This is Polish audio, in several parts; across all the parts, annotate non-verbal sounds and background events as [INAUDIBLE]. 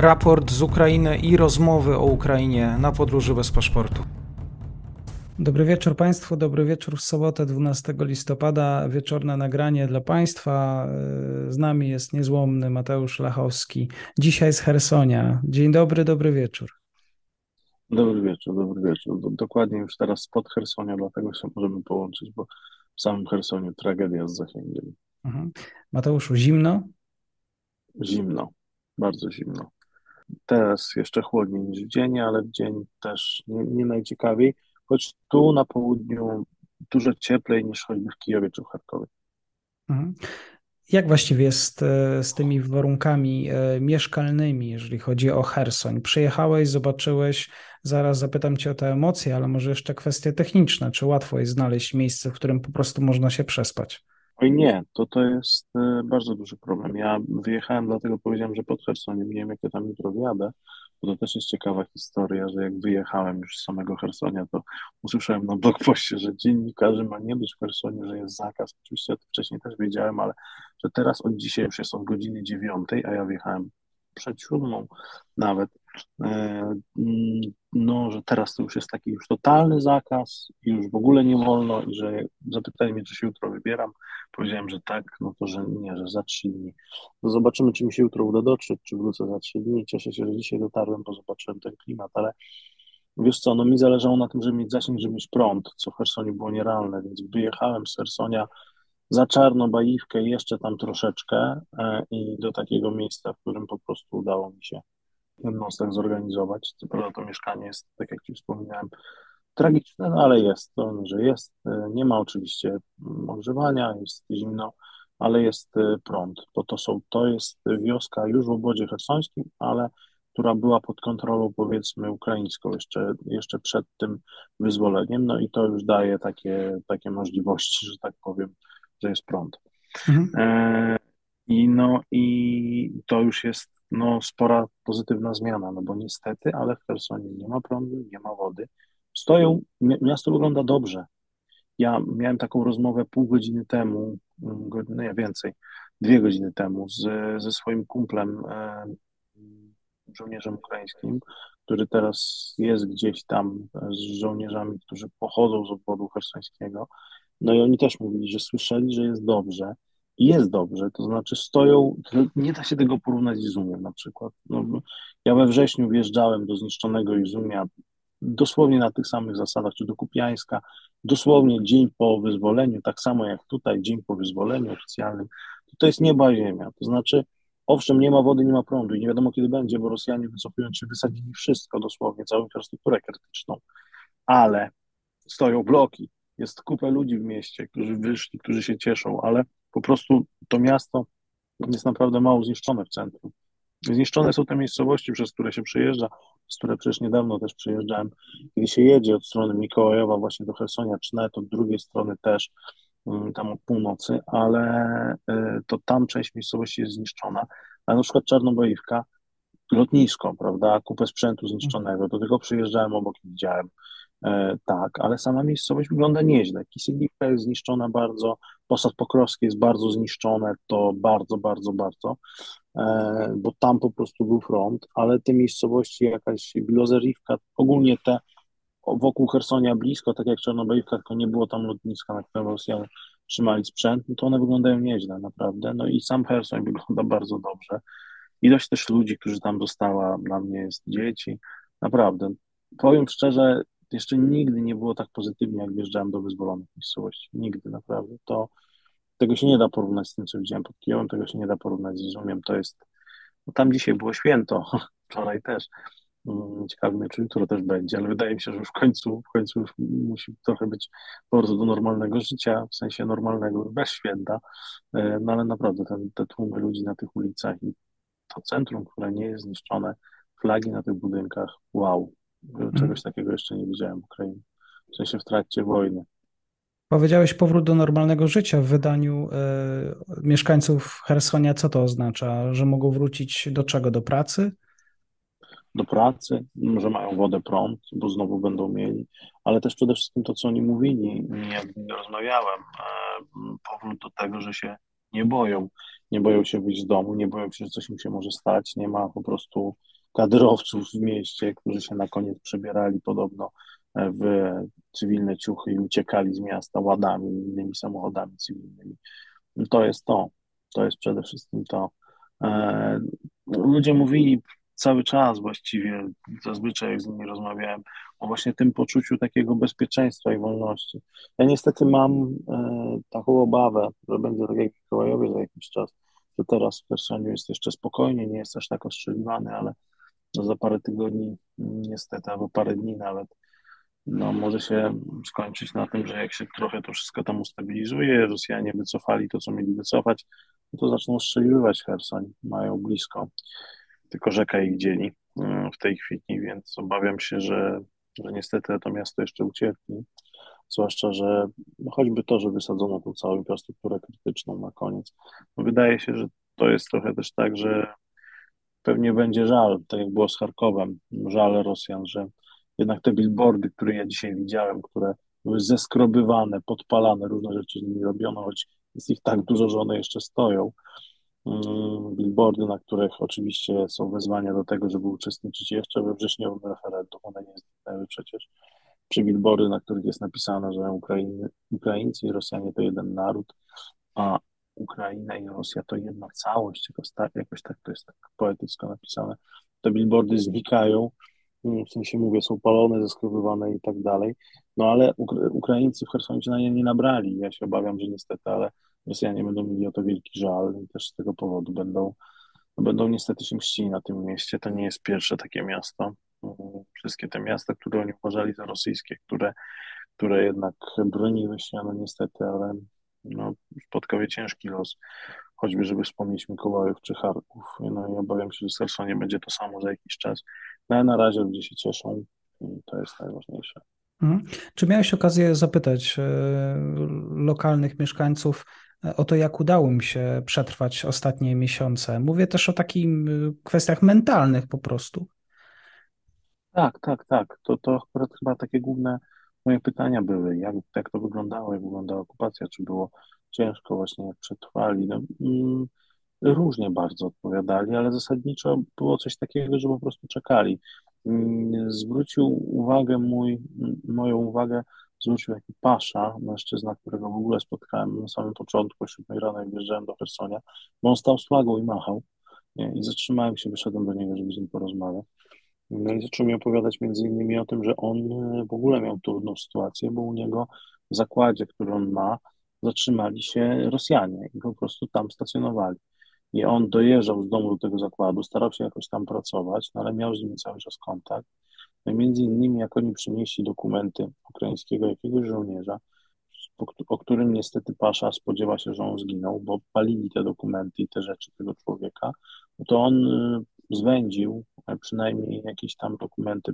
raport z Ukrainy i rozmowy o Ukrainie na podróży bez paszportu. Dobry wieczór Państwu, dobry wieczór w sobotę 12 listopada. Wieczorne nagranie dla Państwa. Z nami jest niezłomny Mateusz Lachowski. Dzisiaj z Hersonia. Dzień dobry, dobry wieczór. Dobry wieczór, dobry wieczór. Dokładnie już teraz spod Hersonia, dlatego się możemy połączyć, bo w samym Hersoniu tragedia z zasięgiem. Mhm. Mateuszu, zimno? Zimno, bardzo zimno. Teraz jeszcze chłodniej niż w dzień, ale w dzień też nie, nie najciekawiej, choć tu na południu dużo cieplej niż choćby w Kijowie czy w Charkowie. Mhm. Jak właściwie jest e, z tymi warunkami e, mieszkalnymi, jeżeli chodzi o Hersoń? Przyjechałeś, zobaczyłeś, zaraz zapytam cię o te emocje, ale może jeszcze kwestie techniczne. Czy łatwo jest znaleźć miejsce, w którym po prostu można się przespać? Oj nie, to to jest e, bardzo duży problem. Ja wyjechałem, dlatego powiedziałem, że pod Chersoniem, nie wiem jak ja tam jutro wjadę, bo to też jest ciekawa historia, że jak wyjechałem już z samego Hersonia, to usłyszałem na blogpoście, że dziennikarze ma nie być w Chersoniu, że jest zakaz. Oczywiście to wcześniej też wiedziałem, ale że teraz od dzisiaj już jest od godziny dziewiątej, a ja wjechałem przed siódmą nawet, e, mm, no, że teraz to już jest taki już totalny zakaz i już w ogóle nie wolno i że zapytali mnie, czy się jutro wybieram, powiedziałem, że tak, no to, że nie, że za trzy dni. No zobaczymy, czy mi się jutro uda dotrzeć, czy wrócę za trzy dni. Cieszę się, że dzisiaj dotarłem, bo zobaczyłem ten klimat, ale wiesz co, no mi zależało na tym, żeby mieć zasięg, żeby mieć prąd, co w Hersonie było nierealne, więc wyjechałem z Hersonia za Czarnobajówkę jeszcze tam troszeczkę e, i do takiego miejsca, w którym po prostu udało mi się jednostek zorganizować. Co prawda to mieszkanie jest, tak jak Ci wspominałem, tragiczne, no ale jest to, że jest. E, nie ma oczywiście ogrzewania, jest zimno, ale jest e, prąd, bo to są, to jest wioska już w obwodzie hersońskim, ale która była pod kontrolą powiedzmy ukraińską jeszcze, jeszcze przed tym wyzwoleniem, no i to już daje takie, takie możliwości, że tak powiem, że jest prąd. Mhm. E, I no i to już jest no, spora pozytywna zmiana, no bo niestety, ale w Hersonie nie ma prądu, nie ma wody. Stoją, miasto wygląda dobrze. Ja miałem taką rozmowę pół godziny temu, mm, no ja więcej, dwie godziny temu z, ze swoim kumplem, e, żołnierzem ukraińskim, który teraz jest gdzieś tam z żołnierzami, którzy pochodzą z obwodu hersońskiego. No i oni też mówili, że słyszeli, że jest dobrze. Jest dobrze, to znaczy stoją, nie da się tego porównać z Izumiem na przykład. No, ja we wrześniu wjeżdżałem do zniszczonego Izumia dosłownie na tych samych zasadach, czy do Kupiańska, dosłownie dzień po wyzwoleniu, tak samo jak tutaj, dzień po wyzwoleniu oficjalnym, to, to jest nieba ziemia. To znaczy, owszem, nie ma wody, nie ma prądu i nie wiadomo kiedy będzie, bo Rosjanie wycofując się wysadzili wszystko dosłownie, całą infrastrukturę krytyczną, ale stoją bloki, jest kupę ludzi w mieście, którzy wyszli, którzy się cieszą, ale po prostu to miasto jest naprawdę mało zniszczone w centrum. Zniszczone są te miejscowości, przez które się przejeżdża, z które przecież niedawno też przejeżdżałem. Kiedy się jedzie od strony Mikołajowa właśnie do Hersonia, czy nawet od drugiej strony też, mm, tam od północy, ale y, to tam część miejscowości jest zniszczona. Ale na przykład Czarnobojówka, lotnisko, prawda, kupę sprzętu zniszczonego, do tego przyjeżdżałem obok i widziałem. E, tak, ale sama miejscowość wygląda nieźle. Kisieliwka jest zniszczona bardzo, Posad Pokrowski jest bardzo zniszczone, to bardzo, bardzo, bardzo, e, bo tam po prostu był front, ale te miejscowości, jakaś Bilozerivka, ogólnie te wokół Hersonia blisko, tak jak Czarnobyjówka, tylko nie było tam lotniska, na którym Rosjanie trzymali sprzęt, no to one wyglądają nieźle, naprawdę. No i sam Hersoń wygląda bardzo dobrze. Ilość też ludzi, którzy tam dostała, dla mnie jest dzieci, naprawdę. Powiem szczerze, jeszcze nigdy nie było tak pozytywnie, jak wjeżdżałem do wyzwolonych miejscowości. Nigdy, naprawdę. To tego się nie da porównać z tym, co widziałem pod Kijowem, tego się nie da porównać z Izumiem. To jest, no tam dzisiaj było święto, [LAUGHS] wczoraj też. Mm, ciekawy mnie, czy jutro też będzie, ale wydaje mi się, że już w końcu, w końcu już musi trochę być powrót do normalnego życia, w sensie normalnego, bez święta. E, no ale naprawdę ten, te tłumy ludzi na tych ulicach i to centrum, które nie jest zniszczone, flagi na tych budynkach, wow. Czegoś takiego jeszcze nie widziałem w Ukrainie. W sensie w trakcie wojny. Powiedziałeś powrót do normalnego życia w wydaniu y, mieszkańców Hersonia. Co to oznacza? Że mogą wrócić do czego? Do pracy? Do pracy, że mają wodę, prąd, bo znowu będą mieli, ale też przede wszystkim to, co oni mówili, jak rozmawiałem, e, powrót do tego, że się nie boją, nie boją się wyjść z domu, nie boją się, że coś im się może stać, nie ma po prostu kadrowców w mieście, którzy się na koniec przebierali podobno w cywilne ciuchy i uciekali z miasta ładami innymi samochodami cywilnymi. To jest to. To jest przede wszystkim to. E, ludzie mówili cały czas właściwie, zazwyczaj jak z nimi rozmawiałem, o właśnie tym poczuciu takiego bezpieczeństwa i wolności. Ja niestety mam e, taką obawę, że będzie tak jak w za jakiś czas, że teraz w Chersoniu jest jeszcze spokojnie, nie jest aż tak ostrzeliwany, ale no za parę tygodni niestety, albo parę dni nawet, no może się skończyć na tym, że jak się trochę to wszystko tam ustabilizuje, Rosjanie wycofali to, co mieli wycofać, no to zaczną strzeliwać Hersoń, mają blisko, tylko rzeka ich dzieli mm, w tej chwili, więc obawiam się, że, że niestety to miasto jeszcze ucierpi, zwłaszcza, że no choćby to, że wysadzono tą całą infrastrukturę krytyczną na koniec, no wydaje się, że to jest trochę też tak, że pewnie będzie żal, tak jak było z Charkowem, żal Rosjan, że jednak te billboardy, które ja dzisiaj widziałem, które były zeskrobywane, podpalane, różne rzeczy z nimi robiono, choć jest ich tak dużo, że one jeszcze stoją. Mm, billboardy, na których oczywiście są wezwania do tego, żeby uczestniczyć jeszcze we wrześniowym referendum, one nie zniknęły przecież. Czy billboardy, na których jest napisane, że Ukrainy, Ukraińcy i Rosjanie to jeden naród, a Ukraina i Rosja to jedna całość, jakoś tak, jakoś tak to jest tak poetycko napisane. Te billboardy znikają, mm, w sensie mówię, są palone, zeskrobywane i tak dalej. No ale Ukraińcy w Chersonie na nie nie nabrali. Ja się obawiam, że niestety, ale Rosjanie będą mieli o to wielki żal i też z tego powodu będą, no będą niestety się mścili na tym mieście. To nie jest pierwsze takie miasto. Mm, wszystkie te miasta, które oni uważali za rosyjskie, które, które jednak broniły się, no niestety, ale no, spotkał je ciężki los, choćby żeby wspomnieć Mikołajów czy Charków. No i obawiam się, że z Hersonie będzie to samo za jakiś czas. No ale na razie ludzie się cieszą i to jest najważniejsze. Mhm. Czy miałeś okazję zapytać e, lokalnych mieszkańców e, o to, jak udało mi się przetrwać ostatnie miesiące? Mówię też o takich kwestiach mentalnych po prostu. Tak, tak, tak. To, to akurat chyba takie główne moje pytania były, jak, jak to wyglądało, jak wyglądała okupacja, czy było ciężko właśnie, jak przetrwali. No, mm, różnie bardzo odpowiadali, ale zasadniczo było coś takiego, że po prostu czekali. Mm, zwrócił uwagę mój, moją uwagę zwrócił taki pasza, mężczyzna, którego w ogóle spotkałem na samym początku, o 7 rano, jak wjeżdżałem do Hersonia, bo on stał z flagą i machał. Nie? I zatrzymałem się, wyszedłem do niego, żeby z nim porozmawiać. No i zaczął mi opowiadać między innymi o tym, że on e, w ogóle miał trudną sytuację, bo u niego w zakładzie, który on ma, zatrzymali się Rosjanie i po prostu tam stacjonowali. I on dojeżdżał z domu do tego zakładu, starał się jakoś tam pracować, no ale miał z nimi cały czas kontakt. No i między innymi, jak oni przynieśli dokumenty ukraińskiego jakiegoś żołnierza, o którym niestety Pasza spodziewa się, że on zginął, bo palili te dokumenty i te rzeczy tego człowieka, no to on e, zwędził przynajmniej jakieś tam dokumenty.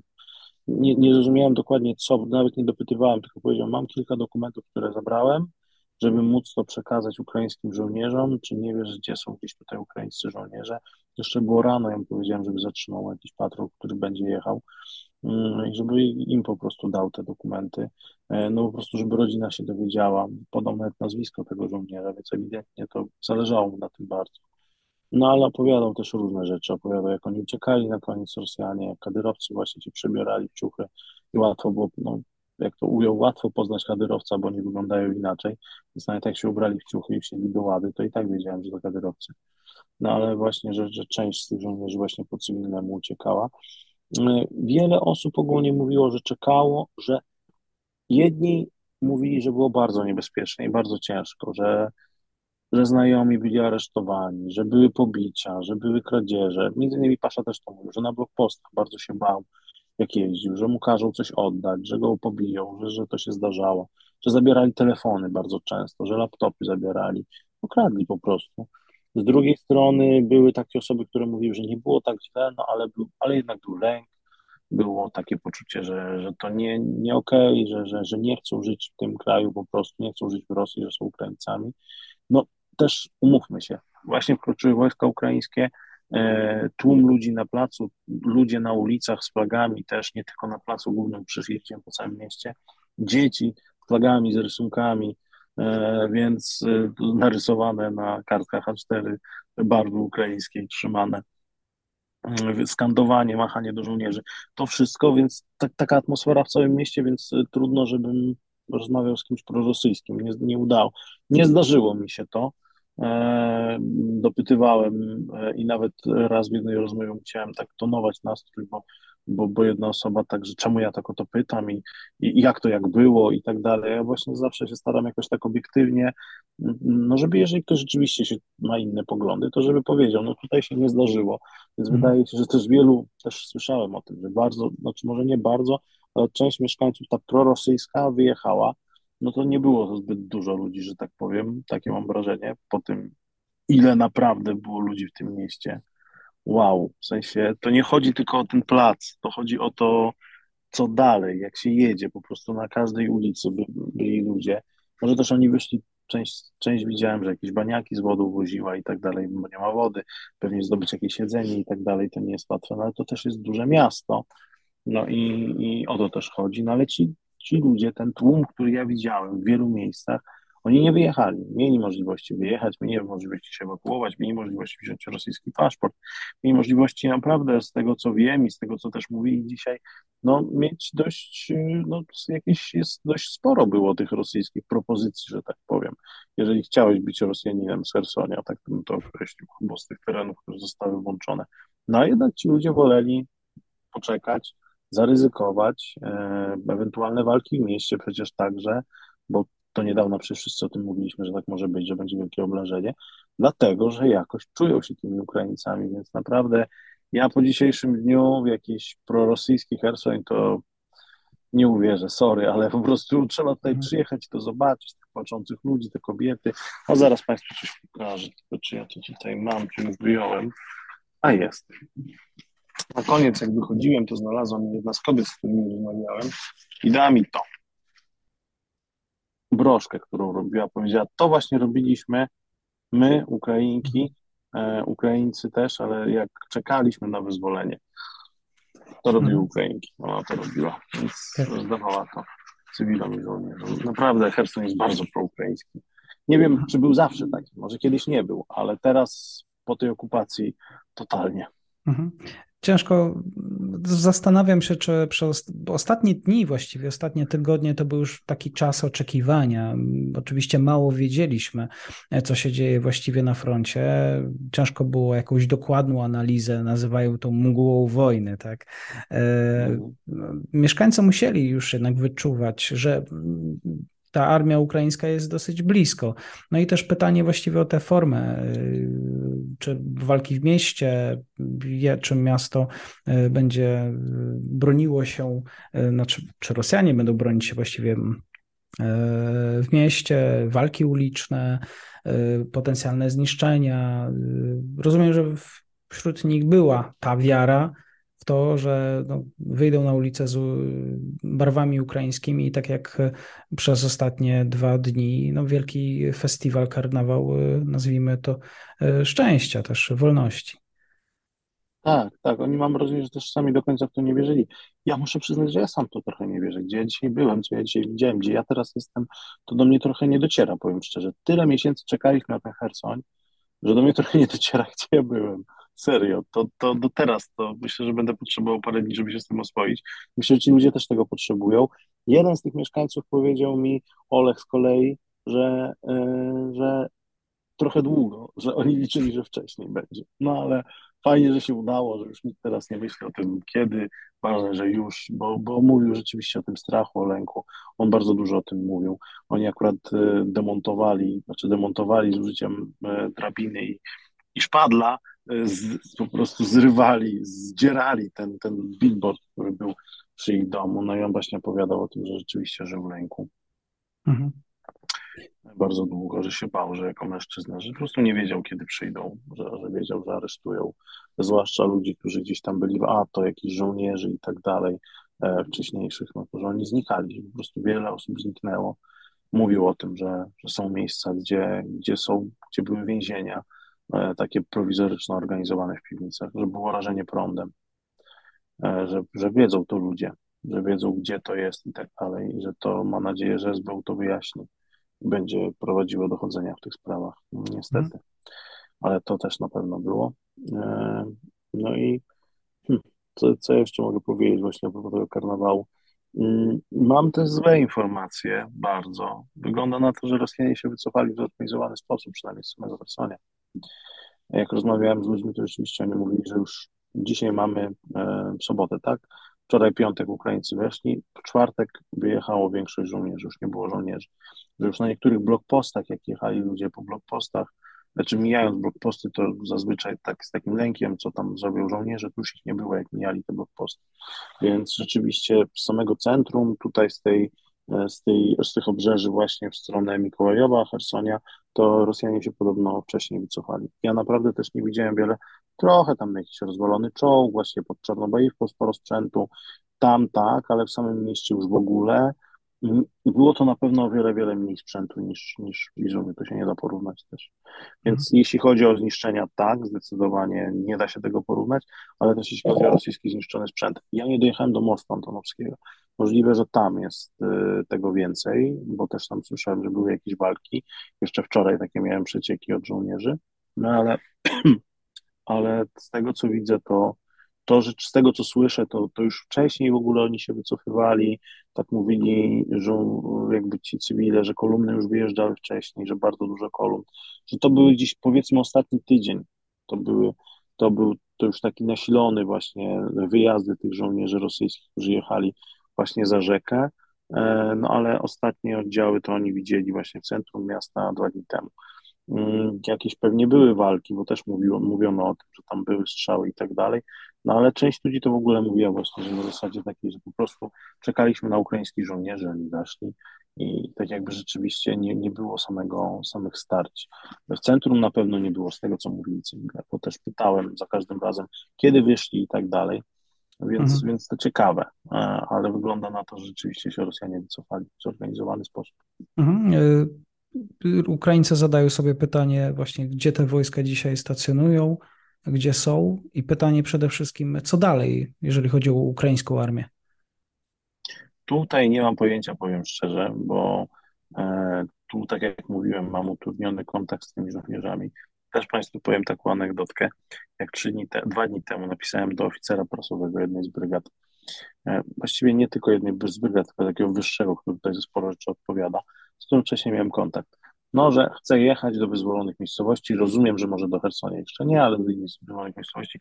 Nie, nie zrozumiałem dokładnie co, nawet nie dopytywałem, tylko powiedział, mam kilka dokumentów, które zabrałem, żeby móc to przekazać ukraińskim żołnierzom, czy nie wiesz, gdzie są gdzieś tutaj ukraińscy żołnierze. Jeszcze było rano, ja mu powiedziałem, żeby zatrzymał jakiś patrol, który będzie jechał mm, i żeby im po prostu dał te dokumenty, e, no po prostu, żeby rodzina się dowiedziała, podał nawet nazwisko tego żołnierza, więc ewidentnie to zależało mu na tym bardzo. No ale opowiadał też różne rzeczy. Opowiadał, jak oni uciekali na koniec Rosjanie, jak kadyrowcy właśnie się przebierali w ciuchy i łatwo było, no, jak to ujął, łatwo poznać kadyrowca, bo oni wyglądają inaczej. Więc nawet jak się ubrali w ciuchy i wsiedli do łady, to i tak wiedziałem, że to kadyrowcy. No ale właśnie, że, że część z tych żołnierzy właśnie po cywilnemu uciekała. Wiele osób ogólnie mówiło, że czekało, że jedni mówili, że było bardzo niebezpiecznie i bardzo ciężko, że że znajomi byli aresztowani, że były pobicia, że były kradzieże. Między innymi Pasza też to mówił, że na blokpostach bardzo się bał, jak jeździł, że mu każą coś oddać, że go pobiją, że, że to się zdarzało, że zabierali telefony bardzo często, że laptopy zabierali, ukradli po prostu. Z drugiej strony były takie osoby, które mówiły, że nie było tak źle, no ale, był, ale jednak był lęk, było takie poczucie, że, że to nie, nie okej, okay, że, że, że nie chcą żyć w tym kraju po prostu, nie chcą żyć w Rosji, że są Ukraińcami. No też umówmy się, właśnie wkroczyły wojska ukraińskie, e, tłum ludzi na placu, ludzie na ulicach z flagami też, nie tylko na placu głównym przy po całym mieście, dzieci z flagami, z rysunkami, e, więc e, narysowane na kartkach A4 barwy ukraińskiej trzymane, e, skandowanie, machanie do żołnierzy, to wszystko, więc ta, taka atmosfera w całym mieście, więc trudno, żebym rozmawiał z kimś prorosyjskim, nie, nie udało. Nie zdarzyło mi się to. Dopytywałem i nawet raz w jednej rozmowie chciałem tak tonować nastrój, bo bo, bo jedna osoba tak, że czemu ja tak o to pytam i, i jak to jak było i tak dalej. Ja właśnie zawsze się staram jakoś tak obiektywnie, no żeby jeżeli ktoś rzeczywiście się ma inne poglądy, to żeby powiedział, no tutaj się nie zdarzyło. Więc mm. wydaje się, że też wielu, też słyszałem o tym, że bardzo, znaczy może nie bardzo, ale część mieszkańców ta prorosyjska wyjechała, no to nie było zbyt dużo ludzi, że tak powiem, takie mam wrażenie, po tym ile naprawdę było ludzi w tym mieście. Wow, w sensie to nie chodzi tylko o ten plac, to chodzi o to, co dalej, jak się jedzie, po prostu na każdej ulicy by, byli ludzie. Może też oni wyszli, część, część widziałem, że jakieś baniaki z wodą woziła i tak dalej, bo nie ma wody, pewnie zdobyć jakieś jedzenie i tak dalej, to nie jest łatwe, no ale to też jest duże miasto, no i, i o to też chodzi, no ale ci, ci ludzie, ten tłum, który ja widziałem w wielu miejscach, oni nie wyjechali, mieli możliwości wyjechać, mieli możliwości się ewakuować, mieli możliwości wziąć rosyjski paszport, mieli możliwości naprawdę z tego, co wiem i z tego, co też mówili dzisiaj, no mieć dość, no jakieś jest dość sporo było tych rosyjskich propozycji, że tak powiem. Jeżeli chciałeś być Rosjaninem z Hersonia, tak bym to określił, bo z tych terenów, które zostały włączone. No a jednak ci ludzie woleli poczekać, zaryzykować, e, ewentualne walki w mieście przecież także, bo to niedawno przecież wszyscy o tym mówiliśmy, że tak może być, że będzie wielkie oblężenie, dlatego, że jakoś czują się tymi Ukraińcami, więc naprawdę ja po dzisiejszym dniu w jakiś prorosyjski Hersoń to nie uwierzę, sorry, ale po prostu trzeba tutaj mhm. przyjechać i to zobaczyć, tych płaczących ludzi, te kobiety. No zaraz Państwu coś pokażę, tylko czy ja to tutaj mam, czy już wyjąłem. A jest. Na koniec, jak wychodziłem, to znalazłem jedna z kobiet, z którymi rozmawiałem i dała mi to broszkę, którą robiła, powiedziała, to właśnie robiliśmy my, Ukrainki, e, Ukraińcy też, ale jak czekaliśmy na wyzwolenie, to robiły mhm. Ukrainki, ona to robiła, więc rozdawała to cywilom i żołnierzom. Naprawdę Herson jest bardzo proukraiński. Nie wiem, czy był zawsze taki, może kiedyś nie był, ale teraz po tej okupacji totalnie. Mhm ciężko. Zastanawiam się, czy przez ostatnie dni, właściwie ostatnie tygodnie, to był już taki czas oczekiwania. Oczywiście mało wiedzieliśmy, co się dzieje właściwie na froncie. Ciężko było jakąś dokładną analizę, nazywają to mgłą wojny. Tak? E, mieszkańcy musieli już jednak wyczuwać, że ta armia ukraińska jest dosyć blisko. No i też pytanie właściwie o tę formę, y, czy walki w mieście, czy miasto y, będzie y, broniło się, znaczy, czy Rosjanie będą bronić się właściwie w mieście, walki uliczne, potencjalne zniszczenia. Rozumiem, że wśród nich była ta wiara, to, że no, wyjdą na ulicę z barwami ukraińskimi, tak jak przez ostatnie dwa dni, no, wielki festiwal, karnawał, nazwijmy to, szczęścia, też wolności. Tak, tak. Oni mam wrażenie, że też sami do końca w to nie wierzyli. Ja muszę przyznać, że ja sam to trochę nie wierzę. Gdzie ja dzisiaj byłem, co ja dzisiaj widziałem, gdzie ja teraz jestem, to do mnie trochę nie dociera, powiem szczerze. Tyle miesięcy czekaliśmy na ten Hersoń, że do mnie trochę nie dociera, gdzie ja byłem. Serio, to, to do teraz to myślę, że będę potrzebował parę dni, żeby się z tym oswoić. Myślę, że ci ludzie też tego potrzebują. Jeden z tych mieszkańców powiedział mi, Olech z kolei, że, yy, że trochę długo, że oni liczyli, że wcześniej będzie. No ale fajnie, że się udało, że już nikt teraz nie myśli o tym, kiedy, ważne, że już, bo, bo mówił rzeczywiście o tym strachu, o lęku. On bardzo dużo o tym mówił. Oni akurat e, demontowali, znaczy demontowali z użyciem e, drabiny i, i szpadla, z, po prostu zrywali, zdzierali ten, ten billboard, który był przy ich domu. No i on właśnie opowiadał o tym, że rzeczywiście żył w lęku. Mhm. Bardzo długo, że się bał, że jako mężczyzna, że po prostu nie wiedział, kiedy przyjdą, że, że wiedział, że aresztują, zwłaszcza ludzi, którzy gdzieś tam byli w ATO, jakichś żołnierzy i tak dalej, e, wcześniejszych, no to, że oni znikali, po prostu wiele osób zniknęło. Mówił o tym, że, że są miejsca, gdzie, gdzie są, gdzie były więzienia, E, takie prowizoryczne organizowane w piwnicach, że było rażenie prądem, e, że, że wiedzą to ludzie, że wiedzą, gdzie to jest i tak dalej, i że to, mam nadzieję, że SBU to wyjaśni będzie prowadziło dochodzenia w tych sprawach, no, niestety. Mhm. Ale to też na pewno było. E, no i hmm, co, co jeszcze mogę powiedzieć właśnie propos tego karnawału? Mm, mam też złe informacje, bardzo. Wygląda na to, że Rosjanie się wycofali w zorganizowany sposób, przynajmniej z Wersonia. Jak rozmawiałem z ludźmi, to rzeczywiście oni mówili, że już dzisiaj mamy e, sobotę, tak? Wczoraj piątek Ukraińcy weszli, w czwartek wyjechało większość żołnierzy, już nie było żołnierzy. Że już na niektórych blokpostach, jak jechali ludzie po blokpostach, znaczy mijając blokposty, to zazwyczaj tak z takim lękiem, co tam zrobią żołnierze, to już ich nie było, jak mijali te blokposty. Więc rzeczywiście z samego centrum, tutaj z tej z, tej, z tych obrzeży właśnie w stronę Mikołajowa, Hersonia, to Rosjanie się podobno wcześniej wycofali. Ja naprawdę też nie widziałem wiele, trochę tam jakiś rozwalony czołg, właśnie pod Czarnobajówką sporo sprzętu, tam tak, ale w samym mieście już w ogóle. Było to na pewno o wiele, wiele mniej sprzętu niż, niż w Izumie, to się nie da porównać też. Więc mhm. jeśli chodzi o zniszczenia, tak, zdecydowanie nie da się tego porównać, ale też jeśli chodzi o rosyjski zniszczony sprzęt. Ja nie dojechałem do mostu Antonowskiego. Możliwe, że tam jest y, tego więcej, bo też tam słyszałem, że były jakieś walki. Jeszcze wczoraj takie miałem przecieki od żołnierzy, no ale, [CLEARS THROAT] ale z tego co widzę, to to, że z tego co słyszę, to, to już wcześniej w ogóle oni się wycofywali, tak mówili, że jakby ci cywile, że kolumny już wyjeżdżały wcześniej, że bardzo dużo kolumn, że to były gdzieś powiedzmy ostatni tydzień, to były, to był to już taki nasilony właśnie wyjazdy tych żołnierzy rosyjskich, którzy jechali właśnie za rzekę, e, no ale ostatnie oddziały to oni widzieli właśnie w centrum miasta dwa dni temu. Mm, jakieś pewnie były walki, bo też mówiło, mówiono o tym, że tam były strzały i tak dalej, no ale część ludzi to w ogóle mówiła właśnie, że na zasadzie takiej, że po prostu czekaliśmy na ukraińskich żołnierzy, oni weszli i tak jakby rzeczywiście nie, nie było samego, samych starć. W centrum na pewno nie było z tego, co mówili bo też pytałem za każdym razem, kiedy wyszli i tak dalej, więc, mhm. więc to ciekawe, e, ale wygląda na to, że rzeczywiście się Rosjanie wycofali w zorganizowany sposób. Mhm. Ukraińcy zadają sobie pytanie właśnie, gdzie te wojska dzisiaj stacjonują, gdzie są i pytanie przede wszystkim, co dalej, jeżeli chodzi o ukraińską armię? Tutaj nie mam pojęcia, powiem szczerze, bo e, tu, tak jak mówiłem, mam utrudniony kontakt z tymi żołnierzami. Też Państwu powiem taką anegdotkę. Jak trzy dni te, dwa dni temu napisałem do oficera prasowego jednej z brygad, e, właściwie nie tylko jednej z brygad, tylko takiego wyższego, który tutaj za sporo rzeczy odpowiada, z którym wcześniej miałem kontakt. No, że chcę jechać do wyzwolonych miejscowości, rozumiem, że może do Hersonia jeszcze nie, ale do wyzwolonych miejscowości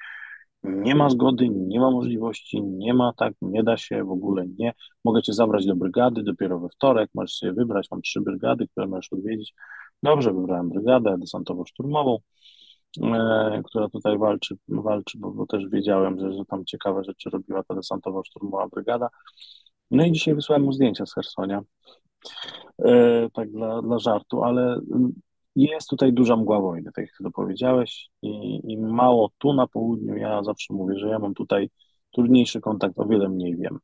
nie ma zgody, nie ma możliwości, nie ma tak, nie da się, w ogóle nie. Mogę cię zabrać do brygady dopiero we wtorek, możesz sobie wybrać, mam trzy brygady, które możesz odwiedzić. Dobrze, wybrałem brygadę desantowo-szturmową, e, która tutaj walczy, walczy bo, bo też wiedziałem, że, że tam ciekawe rzeczy robiła ta desantowo-szturmowa brygada. No i dzisiaj wysłałem mu zdjęcia z Hersonia. E, tak dla, dla żartu, ale jest tutaj duża mgła wojny, tak jak to powiedziałeś, i, i mało tu na południu. Ja zawsze mówię, że ja mam tutaj trudniejszy kontakt, o wiele mniej wiem.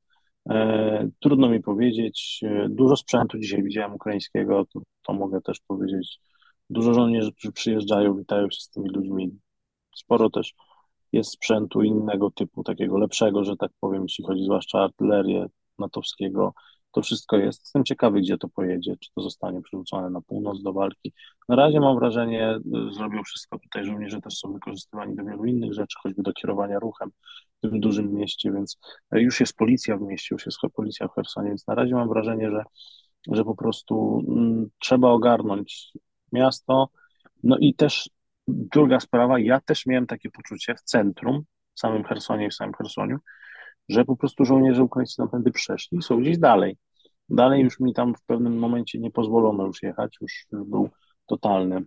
E, trudno mi powiedzieć. E, dużo sprzętu dzisiaj widziałem ukraińskiego, to, to mogę też powiedzieć. Dużo żołnierzy, którzy przyjeżdżają, witają się z tymi ludźmi. Sporo też jest sprzętu innego typu, takiego lepszego, że tak powiem, jeśli chodzi zwłaszcza o artylerię natowskiego, to wszystko jest. Jestem ciekawy, gdzie to pojedzie, czy to zostanie przerzucone na północ do walki. Na razie mam wrażenie, y, zrobią wszystko tutaj, żołnierze też są wykorzystywani do wielu innych rzeczy, choćby do kierowania ruchem w tym dużym mieście, więc e, już jest policja w mieście, już jest policja w Hersonie, więc na razie mam wrażenie, że, że po prostu mm, trzeba ogarnąć miasto. No i też druga sprawa, ja też miałem takie poczucie w centrum, w samym Hersonie i w samym Hersoniu, że po prostu żołnierze ukraińscy tamtędy przeszli są gdzieś dalej. Dalej już mi tam w pewnym momencie nie pozwolono już jechać, już, był totalny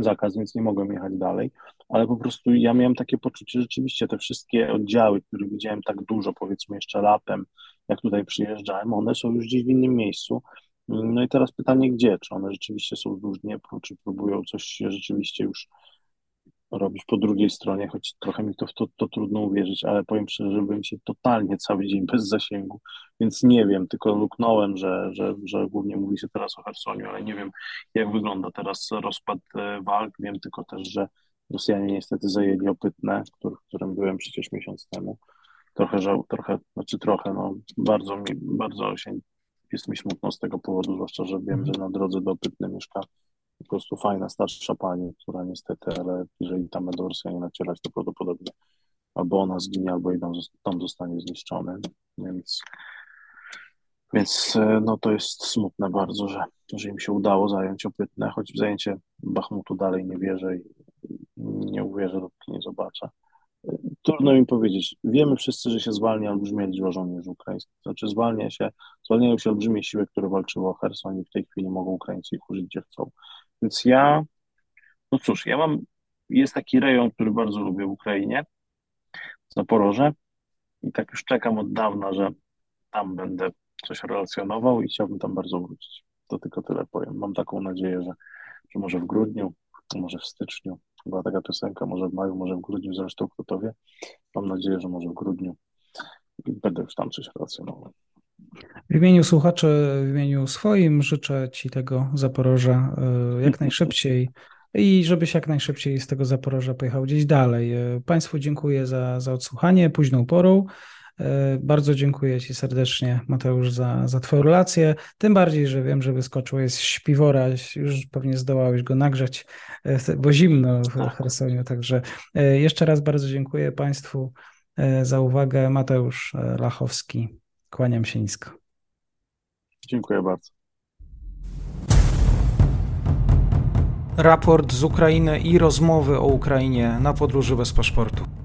zakaz, więc nie mogłem jechać dalej, ale po prostu ja miałem takie poczucie, że rzeczywiście te wszystkie oddziały, które widziałem tak dużo, powiedzmy jeszcze latem, jak tutaj przyjeżdżałem, one są już gdzieś w innym miejscu. No i teraz pytanie, gdzie? Czy one rzeczywiście są wzdłuż Dniepru, czy próbują coś rzeczywiście już robić po drugiej stronie, choć trochę mi to to, to trudno uwierzyć, ale powiem szczerze, że byłem się totalnie cały dzień bez zasięgu, więc nie wiem, tylko luknąłem, że, że, że głównie mówi się teraz o Hersoniu, ale nie wiem, jak wygląda teraz rozkład e, walk. Wiem tylko też, że Rosjanie niestety zajęli Opytne, w którym byłem przecież miesiąc temu. Trochę żał, trochę, znaczy trochę, no bardzo mi, bardzo się jest mi smutno z tego powodu, zwłaszcza, że wiem, że na drodze do Pytny mieszka po prostu fajna, starsza pani, która niestety, ale jeżeli tam będą Rosjanie nacierać, to prawdopodobnie albo ona zginie, albo i tam, zostanie zniszczony, więc więc e, no to jest smutne bardzo, że, że im się udało zająć Opytne, choć w zajęcie Bachmutu dalej nie wierzę i nie uwierzę, dopóki nie zobaczę. Trudno mi powiedzieć. Wiemy wszyscy, że się zwalnia olbrzymia liczba żołnierzy ukraińskich. Znaczy zwalnia się, zwalniają się olbrzymie siły, które walczyły o Herson i w tej chwili mogą Ukraińcy ich użyć gdzie chcą. Więc ja, no cóż, ja mam, jest taki rejon, który bardzo lubię w Ukrainie, Zaporoże i tak już czekam od dawna, że tam będę coś relacjonował i chciałbym tam bardzo wrócić. To tylko tyle powiem. Mam taką nadzieję, że, że może w grudniu, może w styczniu, była taka piosenka, może w maju, może w grudniu, zresztą kto to wie. Mam nadzieję, że może w grudniu będę już tam coś relacjonował. W imieniu słuchaczy, w imieniu swoim życzę Ci tego Zaporoża e, jak najszybciej i żebyś jak najszybciej z tego Zaporoża pojechał gdzieś dalej. E, państwu dziękuję za, za odsłuchanie późną porą. E, bardzo dziękuję Ci serdecznie, Mateusz, za, za Twoją relację. Tym bardziej, że wiem, że wyskoczył jest śpiwora, już pewnie zdołałeś go nagrzać, bo zimno w tak. Chersoniu. Także jeszcze raz bardzo dziękuję Państwu za uwagę. Mateusz Lachowski, kłaniam się nisko. Dziękuję bardzo. Raport z Ukrainy i rozmowy o Ukrainie na podróży bez paszportu.